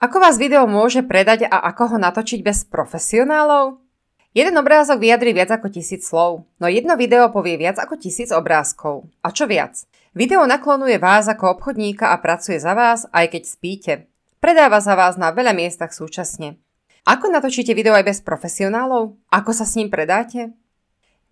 Ako vás video môže predať a ako ho natočiť bez profesionálov? Jeden obrázok vyjadrí viac ako tisíc slov, no jedno video povie viac ako tisíc obrázkov. A čo viac? Video naklonuje vás ako obchodníka a pracuje za vás, aj keď spíte. Predáva za vás na veľa miestach súčasne. Ako natočíte video aj bez profesionálov? Ako sa s ním predáte?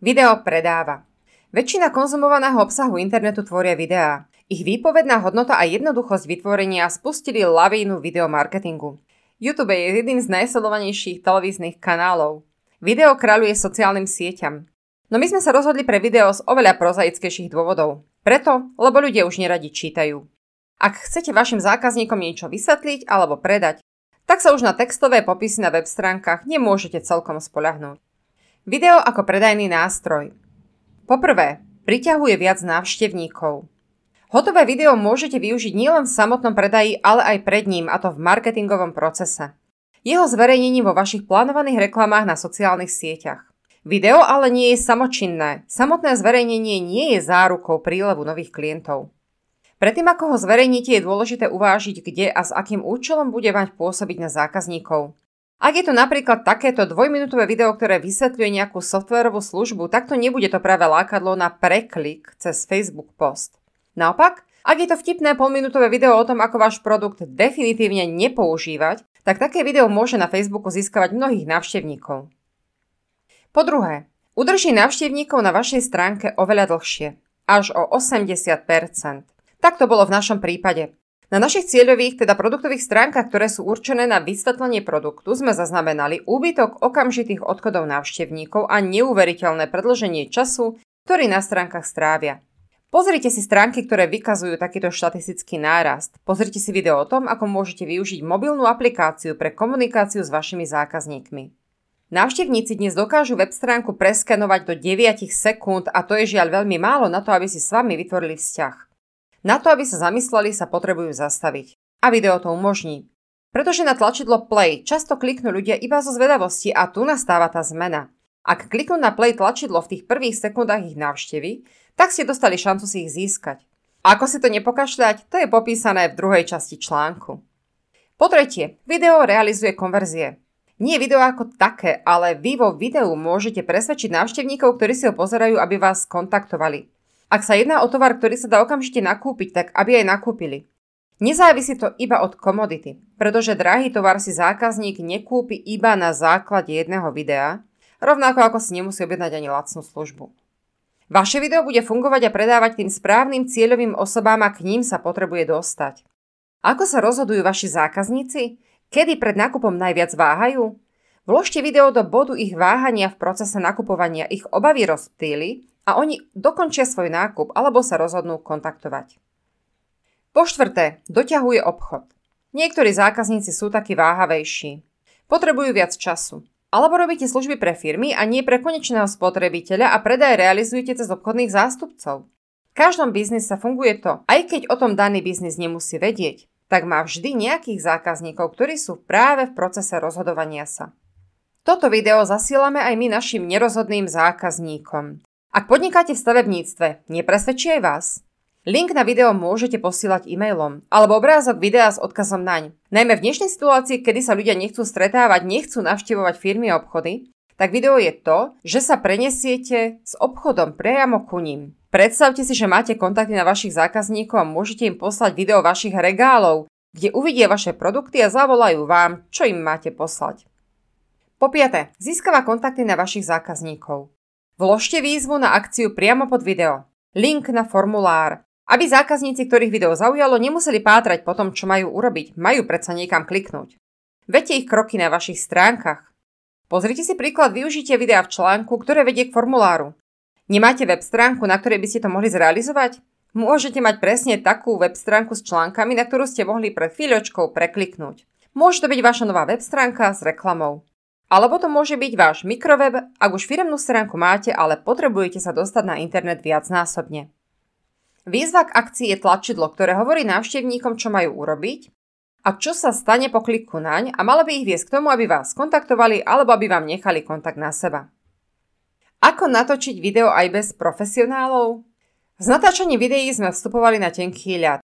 Video predáva. Väčšina konzumovaného obsahu internetu tvoria videá. Ich výpovedná hodnota a jednoduchosť vytvorenia spustili lavínu videomarketingu. YouTube je jedným z najsledovanejších televíznych kanálov. Video kráľuje sociálnym sieťam. No my sme sa rozhodli pre video z oveľa prozaickejších dôvodov. Preto, lebo ľudia už neradi čítajú. Ak chcete vašim zákazníkom niečo vysvetliť alebo predať, tak sa už na textové popisy na web stránkach nemôžete celkom spoľahnúť. Video ako predajný nástroj. Poprvé, priťahuje viac návštevníkov. Hotové video môžete využiť nielen v samotnom predaji, ale aj pred ním, a to v marketingovom procese. Jeho zverejnením vo vašich plánovaných reklamách na sociálnych sieťach. Video ale nie je samočinné. Samotné zverejnenie nie je zárukou prílevu nových klientov. Predtým ako ho zverejníte, je dôležité uvážiť, kde a s akým účelom bude mať pôsobiť na zákazníkov. Ak je to napríklad takéto dvojminútové video, ktoré vysvetľuje nejakú softwarovú službu, tak to nebude to práve lákadlo na preklik cez Facebook post. Naopak, ak je to vtipné polminútové video o tom, ako váš produkt definitívne nepoužívať, tak také video môže na Facebooku získavať mnohých návštevníkov. Po druhé, udrží návštevníkov na vašej stránke oveľa dlhšie, až o 80%. Tak to bolo v našom prípade. Na našich cieľových, teda produktových stránkach, ktoré sú určené na vysvetlenie produktu, sme zaznamenali úbytok okamžitých odchodov návštevníkov a neuveriteľné predlženie času, ktorý na stránkach strávia. Pozrite si stránky, ktoré vykazujú takýto štatistický nárast. Pozrite si video o tom, ako môžete využiť mobilnú aplikáciu pre komunikáciu s vašimi zákazníkmi. Návštevníci dnes dokážu web stránku preskenovať do 9 sekúnd a to je žiaľ veľmi málo na to, aby si s vami vytvorili vzťah. Na to, aby sa zamysleli, sa potrebujú zastaviť. A video to umožní. Pretože na tlačidlo play často kliknú ľudia iba zo zvedavosti a tu nastáva tá zmena. Ak kliknú na play tlačidlo v tých prvých sekundách ich návštevy, tak ste dostali šancu si ich získať. Ako si to nepokašľať, to je popísané v druhej časti článku. Po tretie, video realizuje konverzie. Nie video ako také, ale vy vo videu môžete presvedčiť návštevníkov, ktorí si ho pozerajú, aby vás kontaktovali. Ak sa jedná o tovar, ktorý sa dá okamžite nakúpiť, tak aby aj nakúpili. Nezávisí to iba od komodity, pretože drahý tovar si zákazník nekúpi iba na základe jedného videa, rovnako ako si nemusí objednať ani lacnú službu. Vaše video bude fungovať a predávať tým správnym cieľovým osobám a k ním sa potrebuje dostať. Ako sa rozhodujú vaši zákazníci? Kedy pred nákupom najviac váhajú? Vložte video do bodu ich váhania v procese nakupovania, ich obavy rozptýli a oni dokončia svoj nákup alebo sa rozhodnú kontaktovať. Po štvrté, doťahuje obchod. Niektorí zákazníci sú takí váhavejší. Potrebujú viac času. Alebo robíte služby pre firmy a nie pre konečného spotrebiteľa a predaj realizujete cez obchodných zástupcov. V každom biznise funguje to, aj keď o tom daný biznis nemusí vedieť, tak má vždy nejakých zákazníkov, ktorí sú práve v procese rozhodovania sa. Toto video zasielame aj my našim nerozhodným zákazníkom. Ak podnikáte v stavebníctve, nepresvedčí aj vás? Link na video môžete posílať e-mailom alebo obrázok videa s odkazom naň. Najmä v dnešnej situácii, kedy sa ľudia nechcú stretávať, nechcú navštevovať firmy a obchody, tak video je to, že sa prenesiete s obchodom priamo ku ním. Predstavte si, že máte kontakty na vašich zákazníkov a môžete im poslať video vašich regálov, kde uvidia vaše produkty a zavolajú vám, čo im máte poslať. Po piate, získava kontakty na vašich zákazníkov. Vložte výzvu na akciu priamo pod video. Link na formulár, aby zákazníci, ktorých video zaujalo, nemuseli pátrať po tom, čo majú urobiť, majú predsa niekam kliknúť. Vete ich kroky na vašich stránkach. Pozrite si príklad využitia videa v článku, ktoré vedie k formuláru. Nemáte web stránku, na ktorej by ste to mohli zrealizovať? Môžete mať presne takú web stránku s článkami, na ktorú ste mohli pred chvíľočkou prekliknúť. Môže to byť vaša nová web stránka s reklamou. Alebo to môže byť váš mikroweb, ak už firemnú stránku máte, ale potrebujete sa dostať na internet viacnásobne. Výzva k akcii je tlačidlo, ktoré hovorí návštevníkom, čo majú urobiť a čo sa stane po kliku naň a malo by ich viesť k tomu, aby vás kontaktovali alebo aby vám nechali kontakt na seba. Ako natočiť video aj bez profesionálov? S natáčaním videí sme vstupovali na tenký ľad.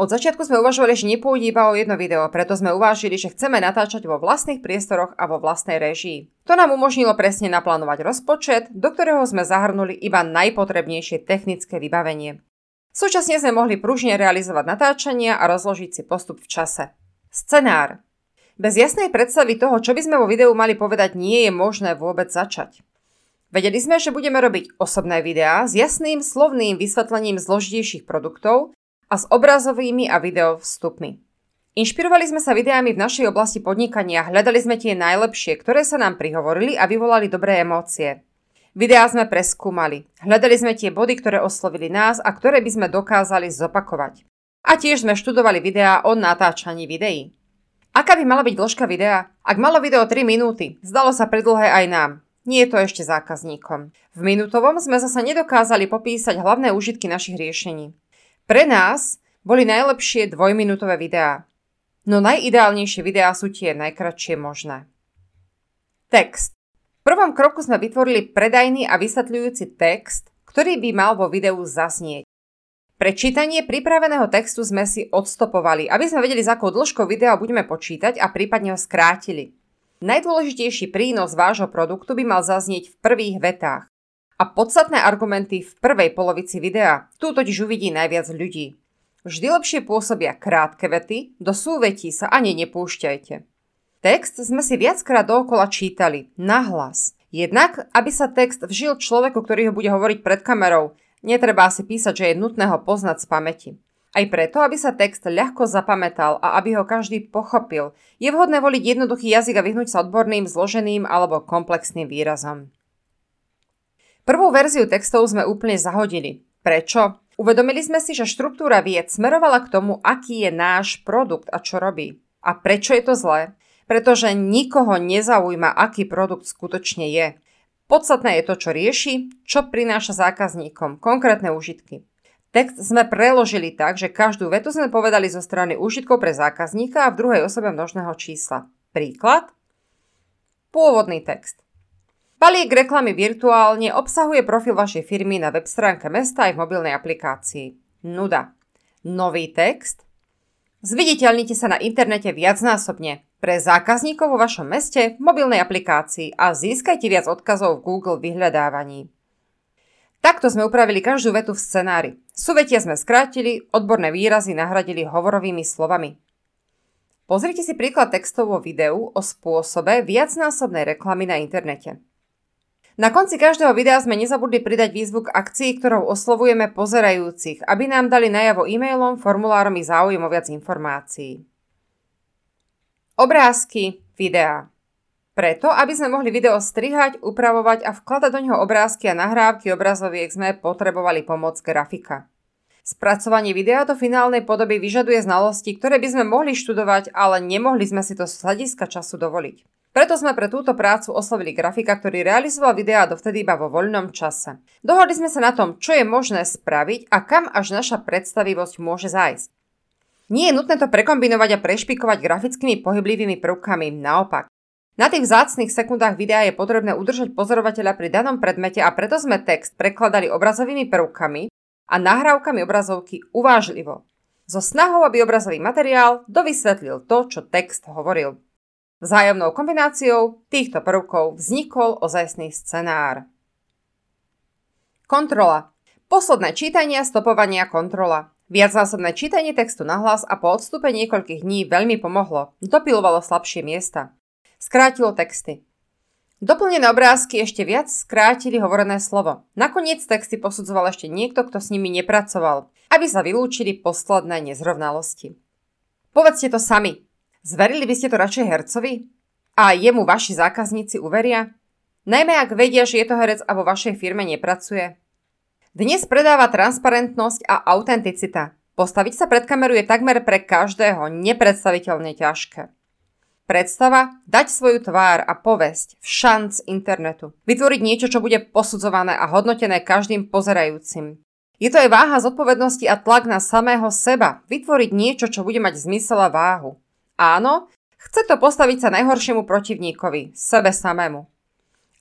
Od začiatku sme uvažovali, že nepôjde iba o jedno video, preto sme uvážili, že chceme natáčať vo vlastných priestoroch a vo vlastnej režii. To nám umožnilo presne naplánovať rozpočet, do ktorého sme zahrnuli iba najpotrebnejšie technické vybavenie. Súčasne sme mohli pružne realizovať natáčania a rozložiť si postup v čase. Scenár. Bez jasnej predstavy toho, čo by sme vo videu mali povedať, nie je možné vôbec začať. Vedeli sme, že budeme robiť osobné videá s jasným slovným vysvetlením zložitejších produktov, a s obrazovými a video vstupmi. Inšpirovali sme sa videami v našej oblasti podnikania, hľadali sme tie najlepšie, ktoré sa nám prihovorili a vyvolali dobré emócie. Videá sme preskúmali, hľadali sme tie body, ktoré oslovili nás a ktoré by sme dokázali zopakovať. A tiež sme študovali videá o natáčaní videí. Aká by mala byť dĺžka videa? Ak malo video 3 minúty, zdalo sa predlhé aj nám. Nie je to ešte zákazníkom. V minútovom sme zasa nedokázali popísať hlavné užitky našich riešení. Pre nás boli najlepšie dvojminútové videá. No najideálnejšie videá sú tie najkratšie možné. Text. Prvom kroku sme vytvorili predajný a vysvetľujúci text, ktorý by mal vo videu zasnieť. Pre čítanie pripraveného textu sme si odstopovali, aby sme vedeli, za akou dĺžkou videa budeme počítať a prípadne ho skrátili. Najdôležitejší prínos vášho produktu by mal zaznieť v prvých vetách a podstatné argumenty v prvej polovici videa. Tu totiž uvidí najviac ľudí. Vždy lepšie pôsobia krátke vety, do súvetí sa ani nepúšťajte. Text sme si viackrát dookola čítali, nahlas. Jednak, aby sa text vžil človeku, ktorý ho bude hovoriť pred kamerou, netreba si písať, že je nutné ho poznať z pamäti. Aj preto, aby sa text ľahko zapamätal a aby ho každý pochopil, je vhodné voliť jednoduchý jazyk a vyhnúť sa odborným, zloženým alebo komplexným výrazom. Prvú verziu textov sme úplne zahodili. Prečo? Uvedomili sme si, že štruktúra vied smerovala k tomu, aký je náš produkt a čo robí. A prečo je to zlé? Pretože nikoho nezaujíma, aký produkt skutočne je. Podstatné je to, čo rieši, čo prináša zákazníkom, konkrétne užitky. Text sme preložili tak, že každú vetu sme povedali zo strany užitkov pre zákazníka a v druhej osobe množného čísla. Príklad. Pôvodný text. Balík reklamy virtuálne obsahuje profil vašej firmy na web stránke mesta aj v mobilnej aplikácii. Nuda. Nový text. Zviditeľnite sa na internete viacnásobne pre zákazníkov vo vašom meste v mobilnej aplikácii a získajte viac odkazov v Google vyhľadávaní. Takto sme upravili každú vetu v scenári. Súvetia sme skrátili, odborné výrazy nahradili hovorovými slovami. Pozrite si príklad textov vo videu o spôsobe viacnásobnej reklamy na internete. Na konci každého videa sme nezabudli pridať výzvu k akcii, ktorou oslovujeme pozerajúcich, aby nám dali najavo e-mailom, formulárom i záujem o viac informácií. Obrázky, videá. Preto, aby sme mohli video strihať, upravovať a vkladať do neho obrázky a nahrávky obrazoviek, sme potrebovali pomoc grafika. Spracovanie videa do finálnej podoby vyžaduje znalosti, ktoré by sme mohli študovať, ale nemohli sme si to z hľadiska času dovoliť. Preto sme pre túto prácu oslovili grafika, ktorý realizoval videá dovtedy iba vo voľnom čase. Dohodli sme sa na tom, čo je možné spraviť a kam až naša predstavivosť môže zájsť. Nie je nutné to prekombinovať a prešpikovať grafickými pohyblivými prvkami, naopak. Na tých vzácných sekundách videa je potrebné udržať pozorovateľa pri danom predmete a preto sme text prekladali obrazovými prvkami a nahrávkami obrazovky uvážlivo. So snahou, aby obrazový materiál dovysvetlil to, čo text hovoril. Vzájomnou kombináciou týchto prvkov vznikol ozajstný scenár. Kontrola. Posledné čítanie, stopovania, kontrola. Viacnásobné čítanie textu nahlas a po odstupe niekoľkých dní veľmi pomohlo. Dopilovalo slabšie miesta. Skrátilo texty. Doplnené obrázky ešte viac skrátili hovorené slovo. Nakoniec texty posudzoval ešte niekto, kto s nimi nepracoval, aby sa vylúčili posledné nezrovnalosti. Povedzte to sami, Zverili by ste to radšej hercovi? A jemu vaši zákazníci uveria? Najmä ak vedia, že je to herec a vo vašej firme nepracuje. Dnes predáva transparentnosť a autenticita. Postaviť sa pred kameru je takmer pre každého nepredstaviteľne ťažké. Predstava dať svoju tvár a povesť v šanc internetu. Vytvoriť niečo, čo bude posudzované a hodnotené každým pozerajúcim. Je to aj váha zodpovednosti a tlak na samého seba. Vytvoriť niečo, čo bude mať zmysel a váhu. Áno, chce to postaviť sa najhoršiemu protivníkovi, sebe samému.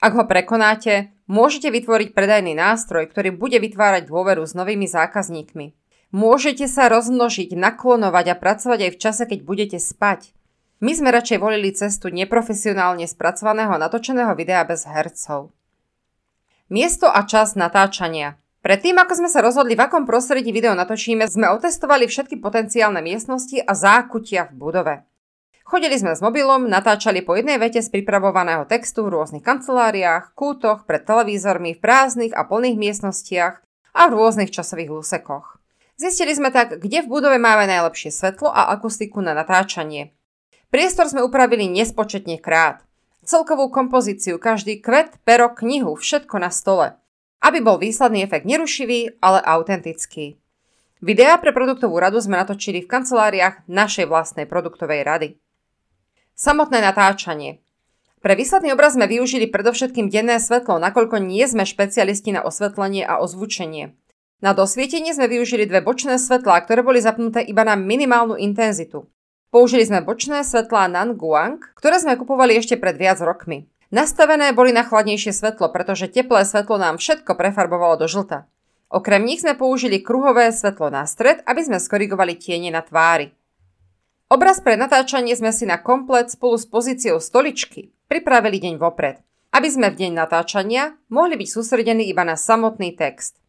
Ak ho prekonáte, môžete vytvoriť predajný nástroj, ktorý bude vytvárať dôveru s novými zákazníkmi. Môžete sa rozmnožiť, naklonovať a pracovať aj v čase, keď budete spať. My sme radšej volili cestu neprofesionálne spracovaného natočeného videa bez hercov. Miesto a čas natáčania. Predtým, ako sme sa rozhodli, v akom prostredí video natočíme, sme otestovali všetky potenciálne miestnosti a zákutia v budove. Chodili sme s mobilom, natáčali po jednej vete z pripravovaného textu v rôznych kanceláriách, kútoch, pred televízormi, v prázdnych a plných miestnostiach a v rôznych časových úsekoch. Zistili sme tak, kde v budove máme najlepšie svetlo a akustiku na natáčanie. Priestor sme upravili nespočetne krát. Celkovú kompozíciu, každý kvet, pero, knihu, všetko na stole. Aby bol výsledný efekt nerušivý, ale autentický. Videá pre produktovú radu sme natočili v kanceláriách našej vlastnej produktovej rady. Samotné natáčanie. Pre výsledný obraz sme využili predovšetkým denné svetlo, nakoľko nie sme špecialisti na osvetlenie a ozvučenie. Na dosvietenie sme využili dve bočné svetlá, ktoré boli zapnuté iba na minimálnu intenzitu. Použili sme bočné svetlá Nanguang, ktoré sme kupovali ešte pred viac rokmi. Nastavené boli na chladnejšie svetlo, pretože teplé svetlo nám všetko prefarbovalo do žlta. Okrem nich sme použili kruhové svetlo na stred, aby sme skorigovali tiene na tvári. Obraz pre natáčanie sme si na komplet spolu s pozíciou stoličky pripravili deň vopred, aby sme v deň natáčania mohli byť sústredení iba na samotný text.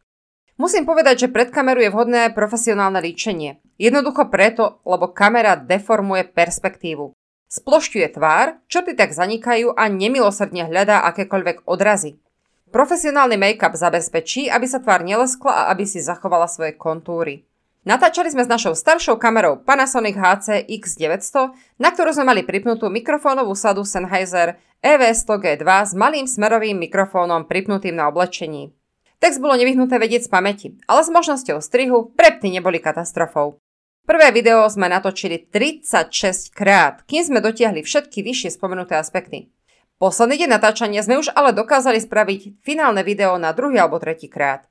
Musím povedať, že pred kameru je vhodné profesionálne líčenie. Jednoducho preto, lebo kamera deformuje perspektívu. Splošťuje tvár, črty tak zanikajú a nemilosrdne hľadá akékoľvek odrazy. Profesionálny make-up zabezpečí, aby sa tvár neleskla a aby si zachovala svoje kontúry. Natáčali sme s našou staršou kamerou Panasonic HC X900, na ktorú sme mali pripnutú mikrofónovú sadu Sennheiser EV100G2 s malým smerovým mikrofónom pripnutým na oblečení. Text bolo nevyhnuté vedieť z pamäti, ale s možnosťou strihu prepty neboli katastrofou. Prvé video sme natočili 36 krát, kým sme dotiahli všetky vyššie spomenuté aspekty. Posledný deň natáčania sme už ale dokázali spraviť finálne video na druhý alebo tretí krát.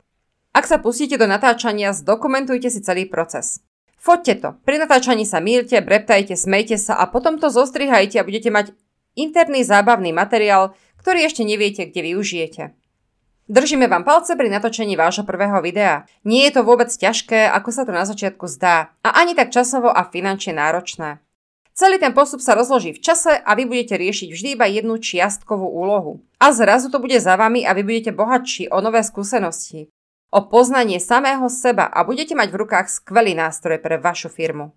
Ak sa pustíte do natáčania, zdokumentujte si celý proces. Foďte to. Pri natáčaní sa mílte, breptajte, smejte sa a potom to zostrihajte a budete mať interný zábavný materiál, ktorý ešte neviete, kde využijete. Držíme vám palce pri natočení vášho prvého videa. Nie je to vôbec ťažké, ako sa to na začiatku zdá, a ani tak časovo a finančne náročné. Celý ten postup sa rozloží v čase a vy budete riešiť vždy iba jednu čiastkovú úlohu. A zrazu to bude za vami a vy budete bohatší o nové skúsenosti. O poznanie samého seba a budete mať v rukách skvelý nástroj pre vašu firmu.